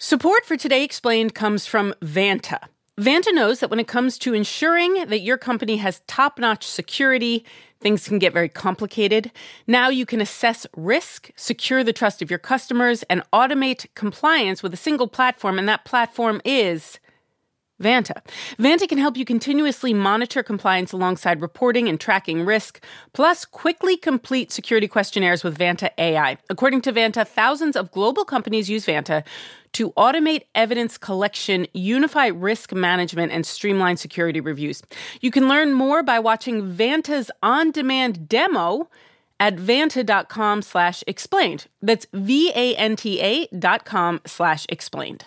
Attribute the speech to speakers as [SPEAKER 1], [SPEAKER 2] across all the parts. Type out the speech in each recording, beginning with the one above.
[SPEAKER 1] Support for Today Explained comes from Vanta. Vanta knows that when it comes to ensuring that your company has top notch security, things can get very complicated. Now you can assess risk, secure the trust of your customers, and automate compliance with a single platform, and that platform is Vanta. Vanta can help you continuously monitor compliance alongside reporting and tracking risk, plus quickly complete security questionnaires with Vanta AI. According to Vanta, thousands of global companies use Vanta to automate evidence collection, unify risk management, and streamline security reviews. You can learn more by watching Vanta's on-demand demo at vanta.com slash explained. That's V-A-N-T-A dot com slash explained.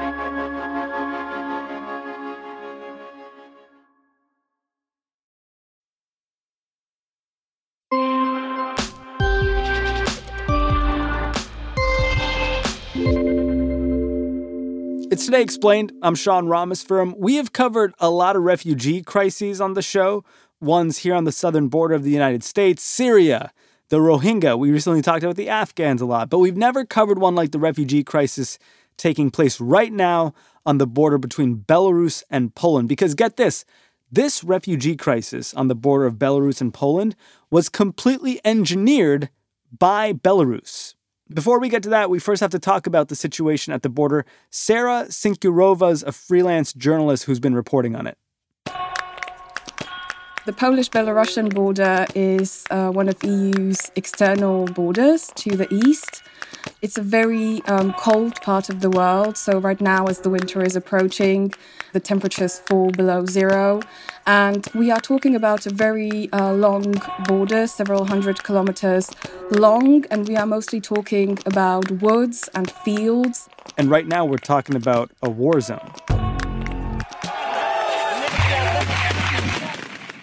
[SPEAKER 2] Today Explained. I'm Sean Rameswaram. We have covered a lot of refugee crises on the show. Ones here on the southern border of the United States, Syria, the Rohingya. We recently talked about the Afghans a lot, but we've never covered one like the refugee crisis taking place right now on the border between Belarus and Poland. Because get this this refugee crisis on the border of Belarus and Poland was completely engineered by Belarus. Before we get to that, we first have to talk about the situation at the border. Sarah Cincurova is a freelance journalist who's been reporting on it.
[SPEAKER 3] The Polish Belarusian border is uh, one of EU's external borders to the east. It's a very um, cold part of the world. So, right now, as the winter is approaching, the temperatures fall below zero. And we are talking about a very uh, long border, several hundred kilometers long. And we are mostly talking about woods and fields.
[SPEAKER 2] And right now, we're talking about a war zone.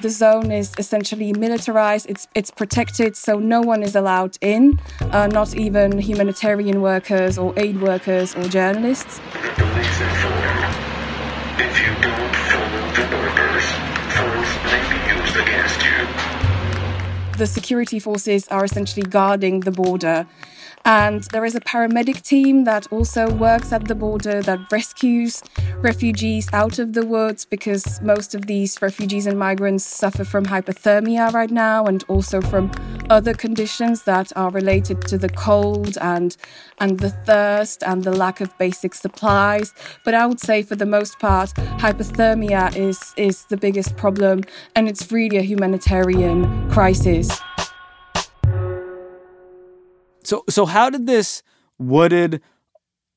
[SPEAKER 3] The zone is essentially militarized. It's it's protected, so no one is allowed in, uh, not even humanitarian workers or aid workers or journalists.
[SPEAKER 4] The. If you don't follow the orders, force may be used against you.
[SPEAKER 3] The security forces are essentially guarding the border. And there is a paramedic team that also works at the border that rescues refugees out of the woods because most of these refugees and migrants suffer from hypothermia right now and also from other conditions that are related to the cold and and the thirst and the lack of basic supplies. But I would say for the most part, hypothermia is is the biggest problem and it's really a humanitarian crisis.
[SPEAKER 2] So, so how did this wooded,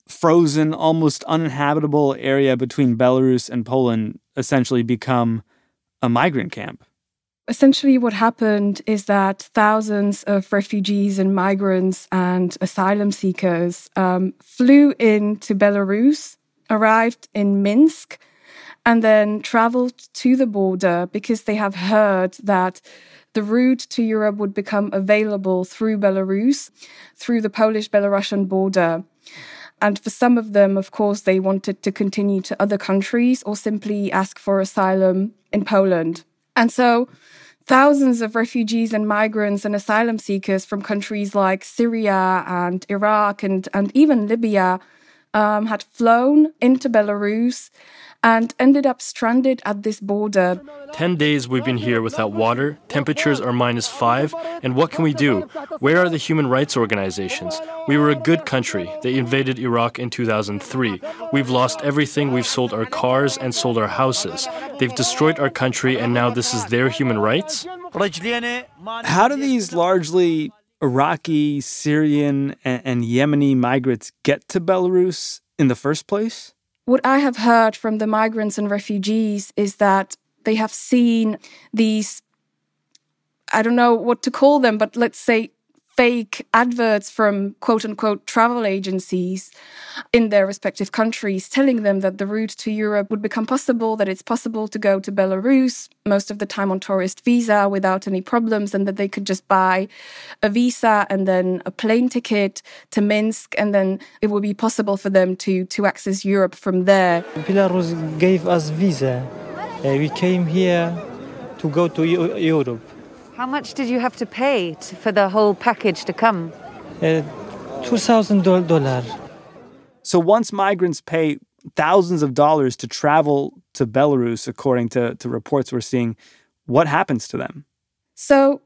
[SPEAKER 2] frozen, almost uninhabitable area between Belarus and Poland essentially become a migrant camp?
[SPEAKER 3] Essentially, what happened is that thousands of refugees and migrants and asylum seekers um, flew into Belarus, arrived in Minsk, and then traveled to the border because they have heard that the route to Europe would become available through Belarus, through the Polish Belarusian border. And for some of them, of course, they wanted to continue to other countries or simply ask for asylum in Poland. And so thousands of refugees and migrants and asylum seekers from countries like Syria and Iraq and, and even Libya um, had flown into Belarus and ended up stranded at this border.
[SPEAKER 5] 10 days we've been here without water, temperatures are minus 5, and what can we do? Where are the human rights organizations? We were a good country. They invaded Iraq in 2003. We've lost everything. We've sold our cars and sold our houses. They've destroyed our country, and now this is their human rights?
[SPEAKER 2] How do these largely Iraqi, Syrian, and, and Yemeni migrants get to Belarus in the first place?
[SPEAKER 3] What I have heard from the migrants and refugees is that they have seen these, I don't know what to call them, but let's say fake adverts from quote unquote travel agencies in their respective countries telling them that the route to Europe would become possible, that it's possible to go to Belarus most of the time on tourist visa without any problems, and that they could just buy a visa and then a plane ticket to Minsk, and then it would be possible for them to, to access Europe from there.
[SPEAKER 6] Belarus gave us visa. Uh, we came here to go to Europe.
[SPEAKER 7] How much did you have to pay to, for the whole package to come?
[SPEAKER 6] Uh, $2,000.
[SPEAKER 2] So once migrants pay thousands of dollars to travel to Belarus, according to, to reports we're seeing, what happens to them?
[SPEAKER 3] So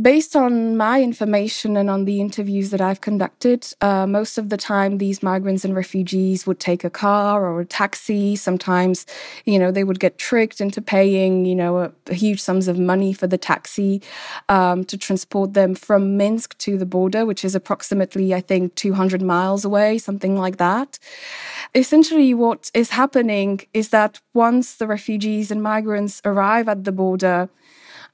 [SPEAKER 3] based on my information and on the interviews that I've conducted, uh, most of the time these migrants and refugees would take a car or a taxi. Sometimes, you know, they would get tricked into paying, you know, a, a huge sums of money for the taxi um, to transport them from Minsk to the border, which is approximately, I think, 200 miles away, something like that. Essentially, what is happening is that once the refugees and migrants arrive at the border,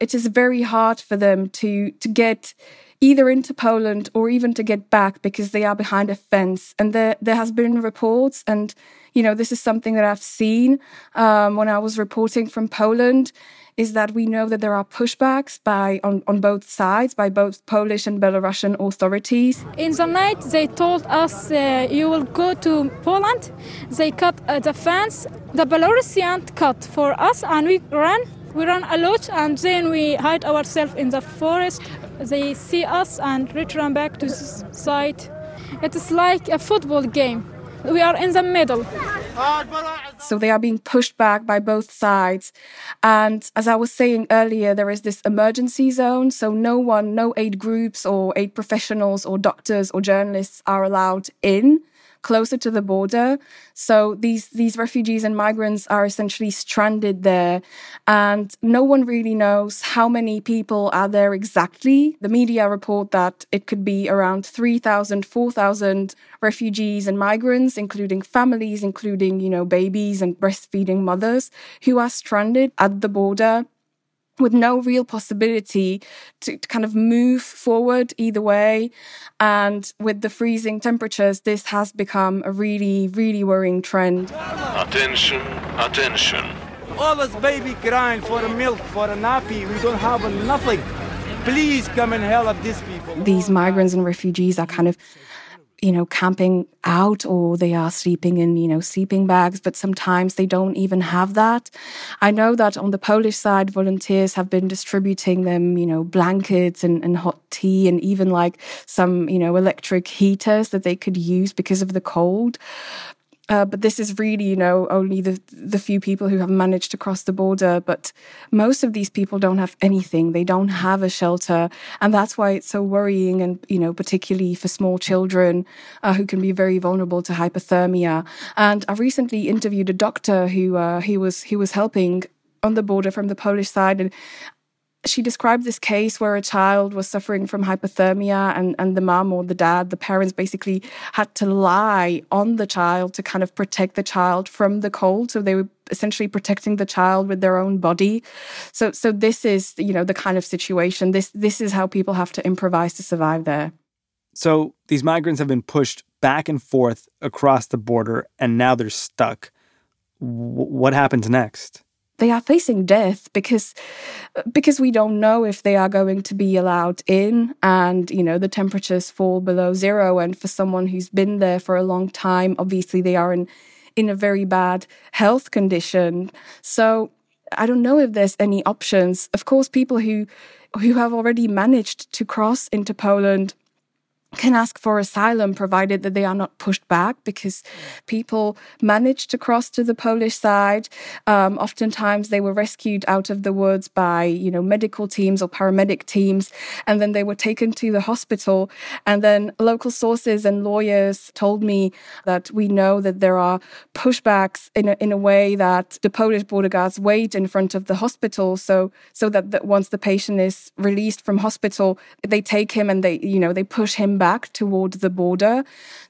[SPEAKER 3] it is very hard for them to to get either into Poland or even to get back because they are behind a fence. And there there has been reports, and you know this is something that I've seen um, when I was reporting from Poland. Is that we know that there are pushbacks by on, on both sides by both Polish and Belarusian authorities.
[SPEAKER 8] In the night, they told us uh, you will go to Poland. They cut uh, the fence. The Belarusian cut for us, and we ran we run a lot and then we hide ourselves in the forest. They see us and return back to the site. It is like a football game. We are in the middle.
[SPEAKER 3] So they are being pushed back by both sides. And as I was saying earlier, there is this emergency zone. So no one, no aid groups or aid professionals or doctors or journalists are allowed in closer to the border. So these these refugees and migrants are essentially stranded there, and no one really knows how many people are there exactly. The media report that it could be around 3,000, 4,000 refugees and migrants, including families, including you know babies and breastfeeding mothers who are stranded at the border with no real possibility to, to, kind of move forward either way. And with the freezing temperatures, this has become a really, really worrying trend.
[SPEAKER 4] Attention, attention.
[SPEAKER 9] All this baby crying for a milk, for a nappy. We don't have nothing. Please come and help these people.
[SPEAKER 3] These migrants and refugees are kind of you know, camping out or they are sleeping in, you know, sleeping bags, but sometimes they don't even have that. I know that on the Polish side, volunteers have been distributing them, you know, blankets and, and hot tea and even like some, you know, electric heaters that they could use because of the cold. Uh, but this is really, you know, only the the few people who have managed to cross the border. But most of these people don't have anything. They don't have a shelter, and that's why it's so worrying. And you know, particularly for small children uh, who can be very vulnerable to hypothermia. And I recently interviewed a doctor who uh, he was he was helping on the border from the Polish side, and she described this case where a child was suffering from hypothermia and, and the mom or the dad, the parents basically had to lie on the child to kind of protect the child from the cold. So they were essentially protecting the child with their own body. So so this is, you know, the kind of situation. This this is how people have to improvise to survive there.
[SPEAKER 2] So these migrants have been pushed back and forth across the border and now they're stuck. W- what happens next?
[SPEAKER 3] They are facing death because because we don't know if they are going to be allowed in and you know the temperatures fall below zero. And for someone who's been there for a long time obviously they are in in a very bad health condition. So i don't know if there's any options. Of course people who who have already managed to cross into poland can ask for asylum provided that they are not pushed back because people managed to cross to the Polish side. Um, oftentimes they were rescued out of the woods by, you know, medical teams or paramedic teams, and then they were taken to the hospital. And then local sources and lawyers told me that we know that there are pushbacks in a, in a way that the Polish border guards wait in front of the hospital so so that, that once the patient is released from hospital, they take him and they, you know, they push him back toward the border.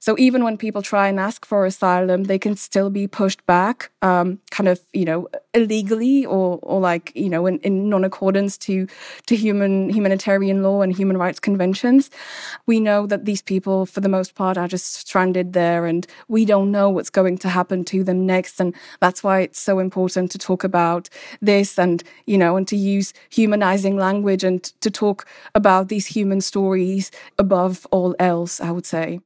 [SPEAKER 3] So even when people try and ask for asylum, they can still be pushed back, um, kind of, you know, illegally or or like you know in, in non-accordance to to human humanitarian law and human rights conventions. We know that these people for the most part are just stranded there and we don't know what's going to happen to them next. And that's why it's so important to talk about this and you know and to use humanizing language and to talk about these human stories above all else i would say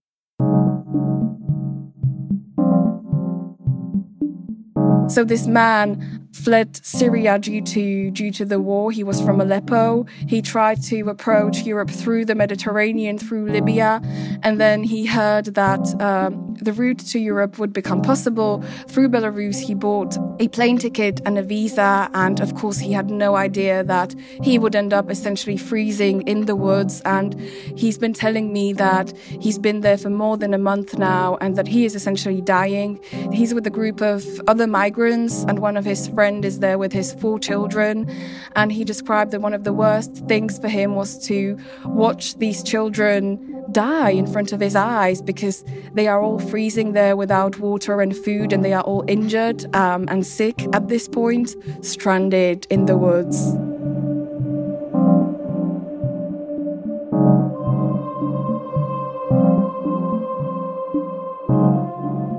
[SPEAKER 3] So this man fled Syria due to due to the war. He was from Aleppo. He tried to approach Europe through the Mediterranean, through Libya, and then he heard that um, the route to Europe would become possible through Belarus. He bought a plane ticket and a visa, and of course, he had no idea that he would end up essentially freezing in the woods. And he's been telling me that he's been there for more than a month now, and that he is essentially dying. He's with a group of other migrants, and one of his friends friend is there with his four children. And he described that one of the worst things for him was to watch these children die in front of his eyes because they are all freezing there without water and food and they are all injured um, and sick at this point, stranded in the woods.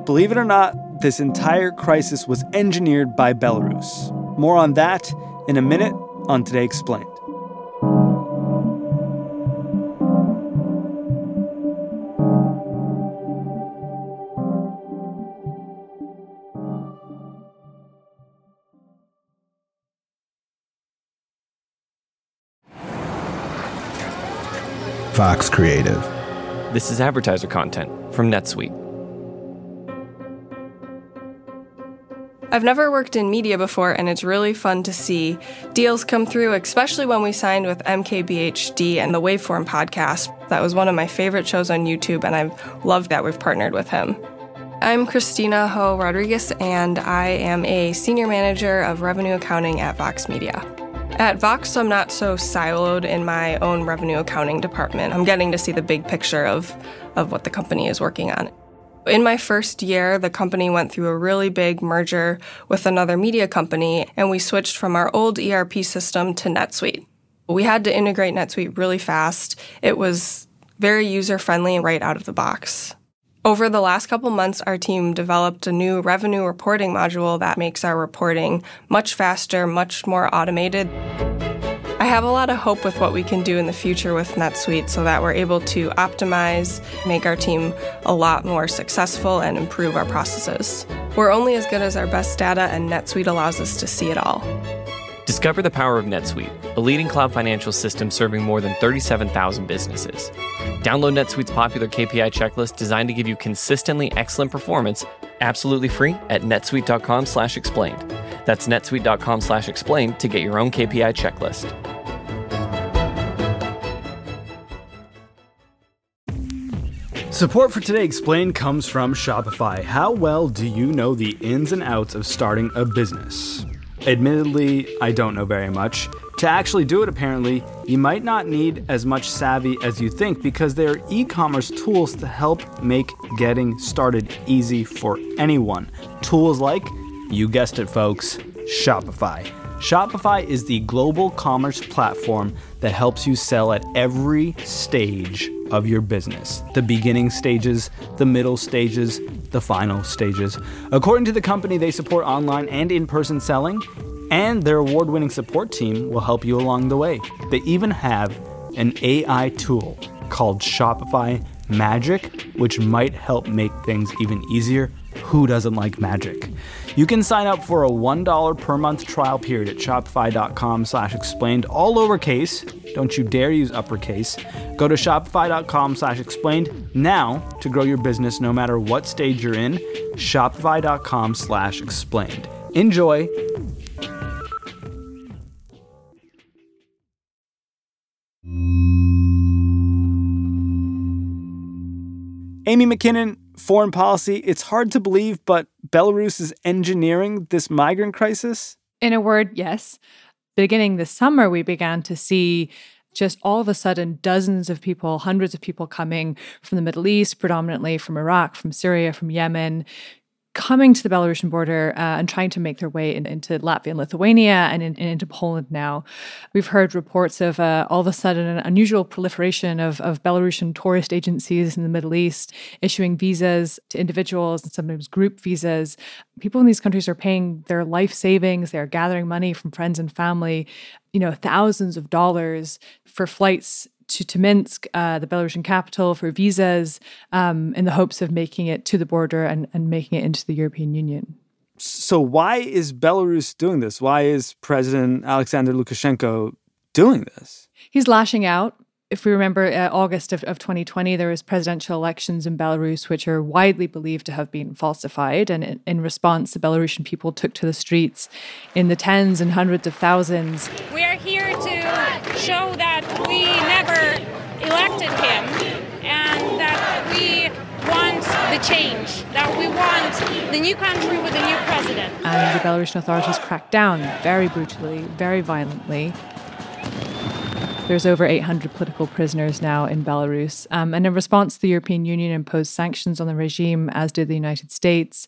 [SPEAKER 10] Believe it or not, this entire crisis was engineered by Belarus. More on that in a minute on Today Explained.
[SPEAKER 11] Vox Creative.
[SPEAKER 12] This is advertiser content from NetSuite.
[SPEAKER 13] I've never worked in media before, and it's really fun to see deals come through, especially when we signed with MKBHD and the Waveform podcast. That was one of my favorite shows on YouTube, and I've loved that we've partnered with him. I'm Christina Ho Rodriguez, and I am a senior manager of revenue accounting at Vox Media. At Vox, I'm not so siloed in my own revenue accounting department. I'm getting to see the big picture of, of what the company is working on. In my first year, the company went through a really big merger with another media company, and we switched from our old ERP system to NetSuite. We had to integrate NetSuite really fast. It was very user friendly right out of the box. Over the last couple months, our team developed a new revenue reporting module that makes our reporting much faster, much more automated. I have a lot of hope with what we can do in the future with NetSuite so that we're able to optimize, make our team a lot more successful, and improve our processes. We're only as good as our best data, and NetSuite allows us to see it all.
[SPEAKER 12] Discover the power of NetSuite, a leading cloud financial system serving more than 37,000 businesses. Download NetSuite's popular KPI checklist designed to give you consistently excellent performance absolutely free at netsuite.com/explained. That's netsuite.com slash explain to get your own KPI checklist.
[SPEAKER 10] Support for Today Explained comes from Shopify. How well do you know the ins and outs of starting a business? Admittedly, I don't know very much. To actually do it, apparently, you might not need as much savvy as you think because there are e commerce tools to help make getting started easy for anyone. Tools like you guessed it, folks Shopify. Shopify is the global commerce platform that helps you sell at every stage of your business the beginning stages, the middle stages, the final stages. According to the company, they support online and in person selling, and their award winning support team will help you along the way. They even have an AI tool called Shopify Magic, which might help make things even easier. Who doesn't like magic? You can sign up for a $1 per month trial period at shopify.com slash explained, all lowercase. Don't you dare use uppercase. Go to shopify.com slash explained now to grow your business no matter what stage you're in. Shopify.com slash explained. Enjoy. Amy Mackinnon, foreign policy, it's hard to believe, but Belarus is engineering this migrant crisis?
[SPEAKER 14] In a word, yes. Beginning this summer, we began to see just all of a sudden dozens of people, hundreds of people coming from the Middle East, predominantly from Iraq, from Syria, from Yemen, coming to the Belarusian border uh, and trying to make their way in, into Latvia and Lithuania and, in, and, into Poland now. We've heard reports of uh, all of a sudden an unusual proliferation of, of Belarusian tourist agencies in the Middle East issuing visas to individuals and sometimes group visas. People in these countries are paying their life savings, they're gathering money from friends and family, you know, thousands of dollars for flights to, to Minsk, uh, the Belarusian capital, for visas um, in the hopes of making it to the border and, and making it into the European Union.
[SPEAKER 2] So, why is Belarus doing this? Why is President Alexander Lukashenko doing this?
[SPEAKER 14] He's lashing out if we remember uh, August of, of 2020, there was presidential elections in Belarus, which are widely believed to have been falsified. And in, in, response, the Belarusian people took to the streets in the tens and hundreds of thousands.
[SPEAKER 8] We are here to show that we never elected him and that we want the change, that we want the new country with a new president.
[SPEAKER 14] And the Belarusian authorities cracked down very brutally, very violently. There's over 800 political prisoners now in Belarus. Um, and in response, the European Union imposed sanctions on the regime, as did the United States.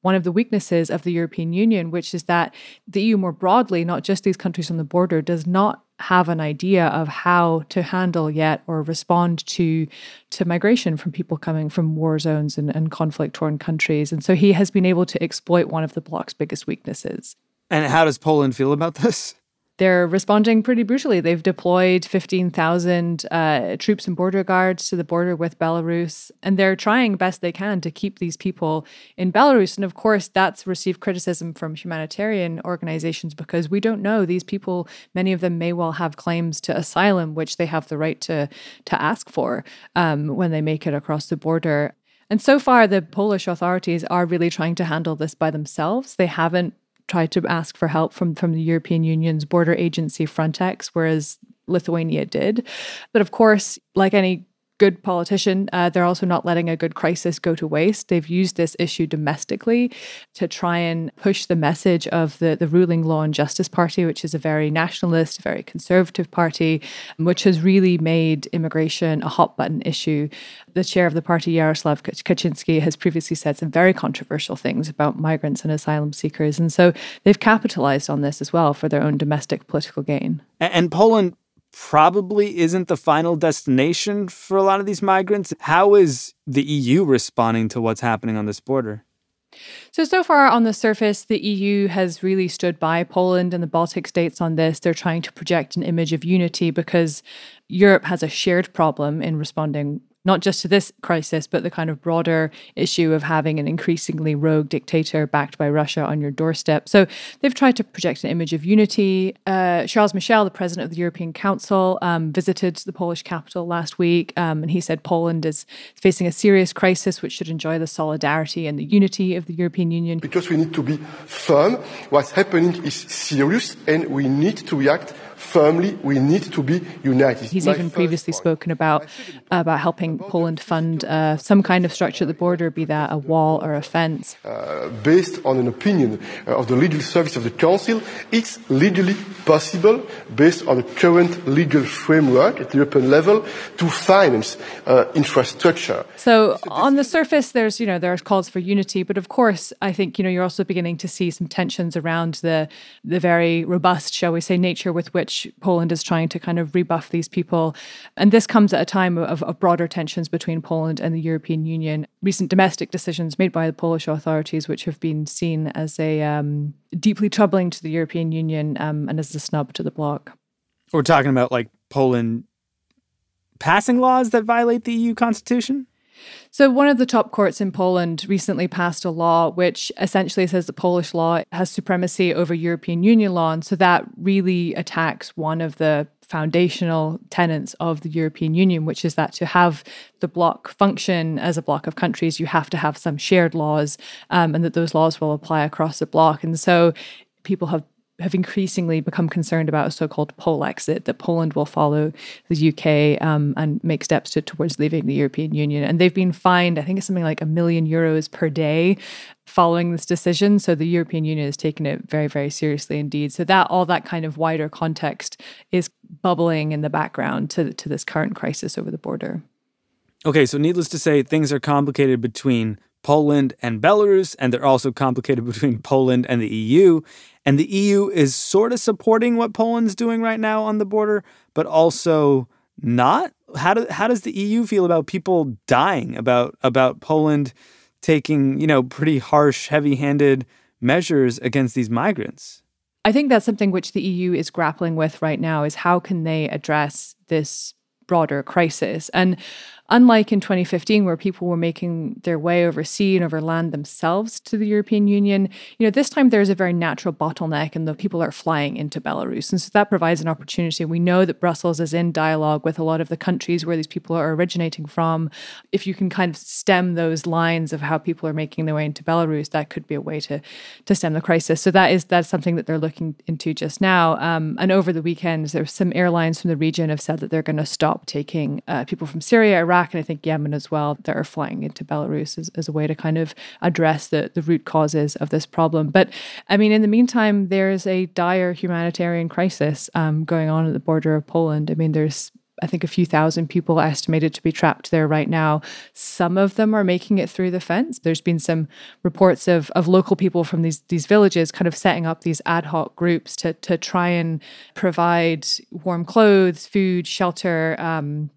[SPEAKER 14] One of the weaknesses of the European Union, which is that the EU more broadly, not just these countries on the border, does not have an idea of how to handle yet or respond to to migration from people coming from war zones and, and conflict torn countries. And so he has been able to exploit one of the bloc's biggest weaknesses.
[SPEAKER 2] And how does Poland feel about this?
[SPEAKER 14] They're responding pretty brutally. They've deployed 15,000 uh, troops and border guards to the border with Belarus, and they're trying best they can to keep these people in Belarus. And of course, that's received criticism from humanitarian organizations because we don't know. These people, many of them may well have claims to asylum, which they have the right to, to ask for um, when they make it across the border. And so far, the Polish authorities are really trying to handle this by themselves. They haven't tried to ask for help from, from the European Union's border agency Frontex, whereas Lithuania did. But of course, like any good politician. Uh, they're also not letting a good crisis go to waste. They've used this issue domestically to try and push the message of the, the ruling Law and Justice Party, which is a very nationalist, very conservative party, which has really made immigration a hot button issue. The chair of the party, Jaroslaw Kaczynski, has previously said some very controversial things about migrants and asylum seekers. And so they've capitalized on this as well for their own domestic political gain.
[SPEAKER 2] And Poland probably isn't the final destination for a lot of these migrants. How is the EU responding to what's happening on this border?
[SPEAKER 14] So, so far on the surface, the EU has really stood by Poland and the Baltic states on this. They're trying to project an image of unity because Europe has a shared problem in responding not just to this crisis, but the kind of broader issue of having an increasingly rogue dictator backed by Russia on your doorstep. So they've tried to project an image of unity. Uh, Charles Michel, the president of the European Council, um, visited the Polish capital last week, um, and he said Poland is facing a serious crisis which should enjoy the solidarity and the unity of the European Union.
[SPEAKER 15] Because we need to be firm. What's happening is serious, and we need to react firmly we need to be united.
[SPEAKER 14] He's My even previously point. spoken about about helping Poland fund uh, some kind of structure at the border, be that a wall or a fence.
[SPEAKER 15] Uh, based on an opinion uh, of the legal service of the Council, it's legally possible, based on the current legal framework at the European level, to finance uh, infrastructure.
[SPEAKER 14] So on the surface, there's you know there are calls for unity, but of course, I think you know you're also beginning to see some tensions around the the very robust, shall we say, nature with which which Poland is trying to kind of rebuff these people. And this comes at a time of, of broader tensions between Poland and the European Union. Recent domestic decisions made by the Polish authorities, which have been seen as a um, deeply troubling to the European Union um, and as a snub to the bloc.
[SPEAKER 2] We're talking about like Poland passing laws that violate the EU constitution?
[SPEAKER 14] So, one of the top courts in Poland recently passed a law which essentially says that Polish law has supremacy over European Union law. And so that really attacks one of the foundational tenets of the European Union, which is that to have the bloc function as a bloc of countries, you have to have some shared laws um, and that those laws will apply across the bloc. And so people have have increasingly become concerned about a so-called Polexit, that Poland will follow the UK um, and make steps to, towards leaving the European Union. And they've been fined, I think it's something like a million euros per day following this decision. So the European Union has taken it very, very seriously indeed. So that all that kind of wider context is bubbling in the background to, to this current crisis over the border.
[SPEAKER 2] Okay, so needless to say, things are complicated between Poland and Belarus, and they're also complicated between Poland and the EU. And the EU is sort of supporting what Poland's doing right now on the border, but also not. How, do, how does the EU feel about people dying, about, about Poland taking, you know, pretty harsh, heavy handed measures against these migrants?
[SPEAKER 14] I think that's something which the EU is grappling with right now is how can they address this broader crisis. And unlike in 2015 where people were making their way over sea and over land themselves to the European Union, you know, this time there's a very natural bottleneck and the people are flying into Belarus. And so that provides an opportunity. We know that Brussels is in dialogue with a lot of the countries where these people are originating from. If you can kind of stem those lines of how people are making their way into Belarus, that could be a way to to stem the crisis. So that is that's something that they're looking into just now. Um, and over the weekend, there's some airlines from the region have said that they're going to stop taking uh, people from Syria, Iraq, And I think Yemen as well that are flying into Belarus as, as a way to kind of address the, the root causes of this problem. But I mean, in the meantime, there's a dire humanitarian crisis um, going on at the border of Poland. I mean, there's I think a few thousand people estimated to be trapped there right now. Some of them are making it through the fence. There's been some reports of, of local people from these these villages kind of setting up these ad hoc groups to to try and provide warm clothes, food, shelter. Um,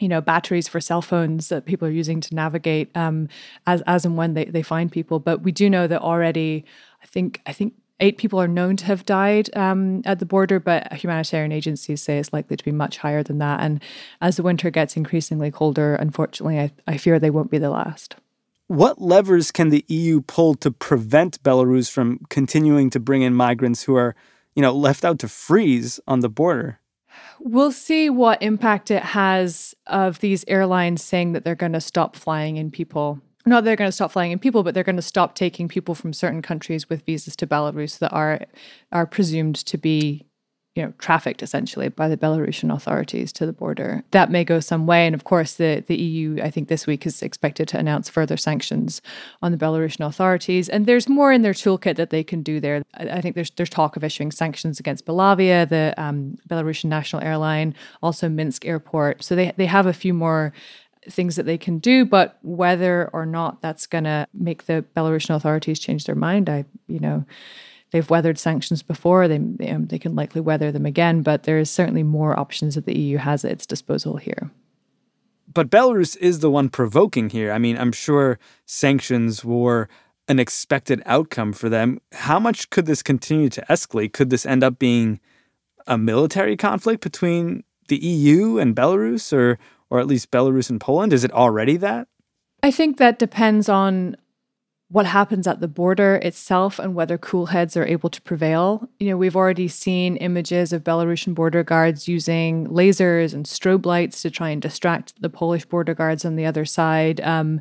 [SPEAKER 14] you know batteries for cell phones that people are using to navigate um, as as and when they, they find people. But we do know that already i think i think eight people are known to have died um, at the border but humanitarian agencies say it's likely to be much higher than that. And as the winter gets increasingly colder unfortunately i, I fear they won't be the last.
[SPEAKER 2] What levers can the eu pull to prevent belarus from continuing to bring in migrants who are you know left out to freeze on the border
[SPEAKER 14] We'll see what impact it has of these airlines saying that they're going to stop flying in people. Not they're going to stop flying in people, but they're going to stop taking people from certain countries with visas to Belarus that are are presumed to be you know, trafficked essentially by the Belarusian authorities to the border. That may go some way. And of course, the, the EU, I think this week, is expected to announce further sanctions on the Belarusian authorities. And there's more in their toolkit that they can do there. I, I think there's there's talk of issuing sanctions against Belavia, the um, Belarusian national airline, also Minsk airport. So they, they have a few more things that they can do, but whether or not that's going to make the Belarusian authorities change their mind, I, you know, they've weathered sanctions before. They they, um, they can likely weather them again, but there is certainly more options that the EU has at its disposal here.
[SPEAKER 2] But Belarus is the one provoking here. I mean, I'm sure sanctions were an expected outcome for them. How much could this continue to escalate? Could this end up being a military conflict between the EU and Belarus, or or at least Belarus and Poland? Is it already that?
[SPEAKER 14] I think that depends on what happens at the border itself and whether cool heads are able to prevail. You know, we've already seen images of Belarusian border guards using lasers and strobe lights to try and distract the Polish border guards on the other side. Um,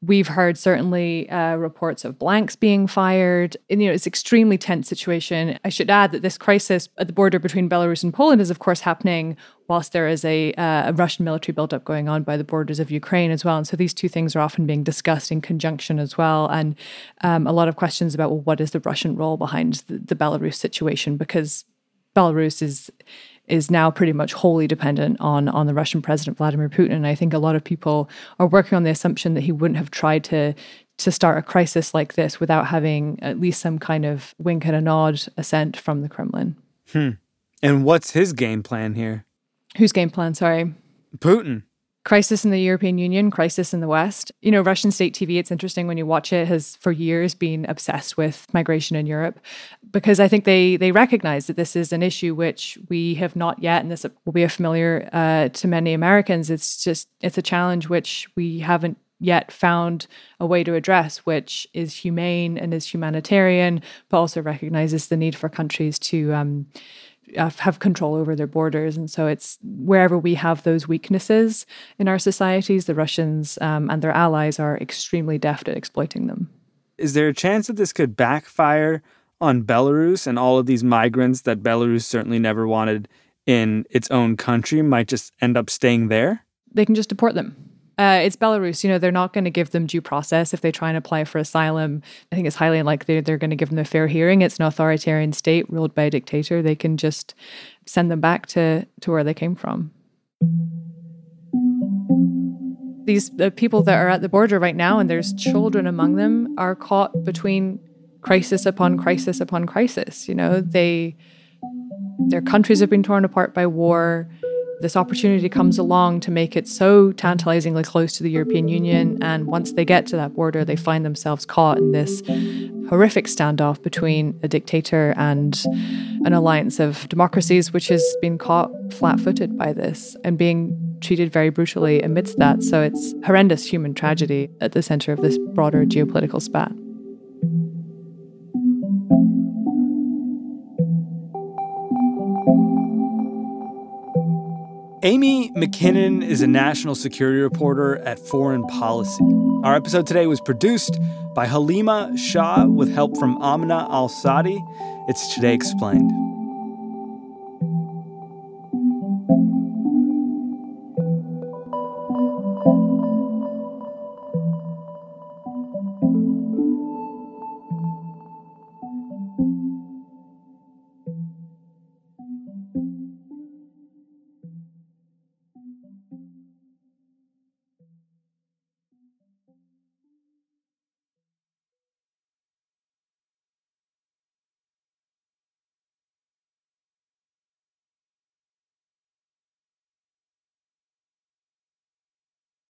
[SPEAKER 14] We've heard certainly uh, reports of blanks being fired. And, you know, it's extremely tense situation. I should add that this crisis at the border between Belarus and Poland is, of course, happening whilst there is a, uh, a Russian military buildup going on by the borders of Ukraine as well. And so these two things are often being discussed in conjunction as well. And um, a lot of questions about, well, what is the Russian role behind the, the Belarus situation? Because Belarus is is now pretty much wholly dependent on on the Russian President Vladimir Putin. And I think a lot of people are working on the assumption that he wouldn't have tried to to start a crisis like this without having at least some kind of wink and a nod assent from the Kremlin.
[SPEAKER 2] Hmm. And what's his game plan here?
[SPEAKER 14] Whose game plan? Sorry.
[SPEAKER 2] Putin
[SPEAKER 14] crisis in the European Union, crisis in the West. You know, Russian state TV, it's interesting when you watch it, has for years been obsessed with migration in Europe because I think they they recognize that this is an issue which we have not yet, and this will be a familiar uh, to many Americans. It's just it's a challenge which we haven't yet found a way to address, which is humane and is humanitarian, but also recognizes the need for countries to um, uh, have control over their borders. And so it's wherever we have those weaknesses in our societies, the Russians um, and their allies are extremely deft at exploiting them.
[SPEAKER 2] Is there a chance that this could backfire on Belarus and all of these migrants that Belarus certainly never wanted in its own country might just end up staying there?
[SPEAKER 14] They can just deport them. Uh, it's Belarus. You know, they're not going to give them due process if they try and apply for asylum. I think it's highly unlikely they're going to give them a fair hearing. It's an authoritarian state ruled by a dictator. They can just send them back to, to where they came from. These the people that are at the border right now, and there's children among them, are caught between crisis upon crisis upon crisis. You know, they their countries have been torn apart by war. This opportunity comes along to make it so tantalizingly close to the European Union. And once they get to that border, they find themselves caught in this horrific standoff between a dictator and an alliance of democracies, which has been caught flat footed by this and being treated very brutally amidst that. So it's horrendous human tragedy at the center of this broader geopolitical spat.
[SPEAKER 2] Amy Mackinnon is a national security reporter at Foreign Policy. Our episode today was produced by Haleema Shah with help from Amina Al-Sadi. It's Today Explained.